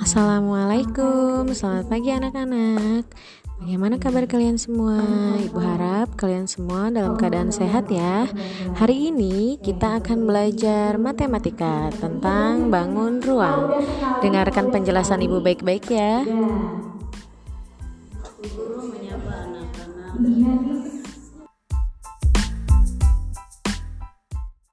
Assalamualaikum, selamat pagi anak-anak. Bagaimana kabar kalian semua? Ibu harap kalian semua dalam keadaan sehat ya. Hari ini kita akan belajar matematika tentang bangun ruang. Dengarkan penjelasan Ibu baik-baik ya. Guru menyapa anak-anak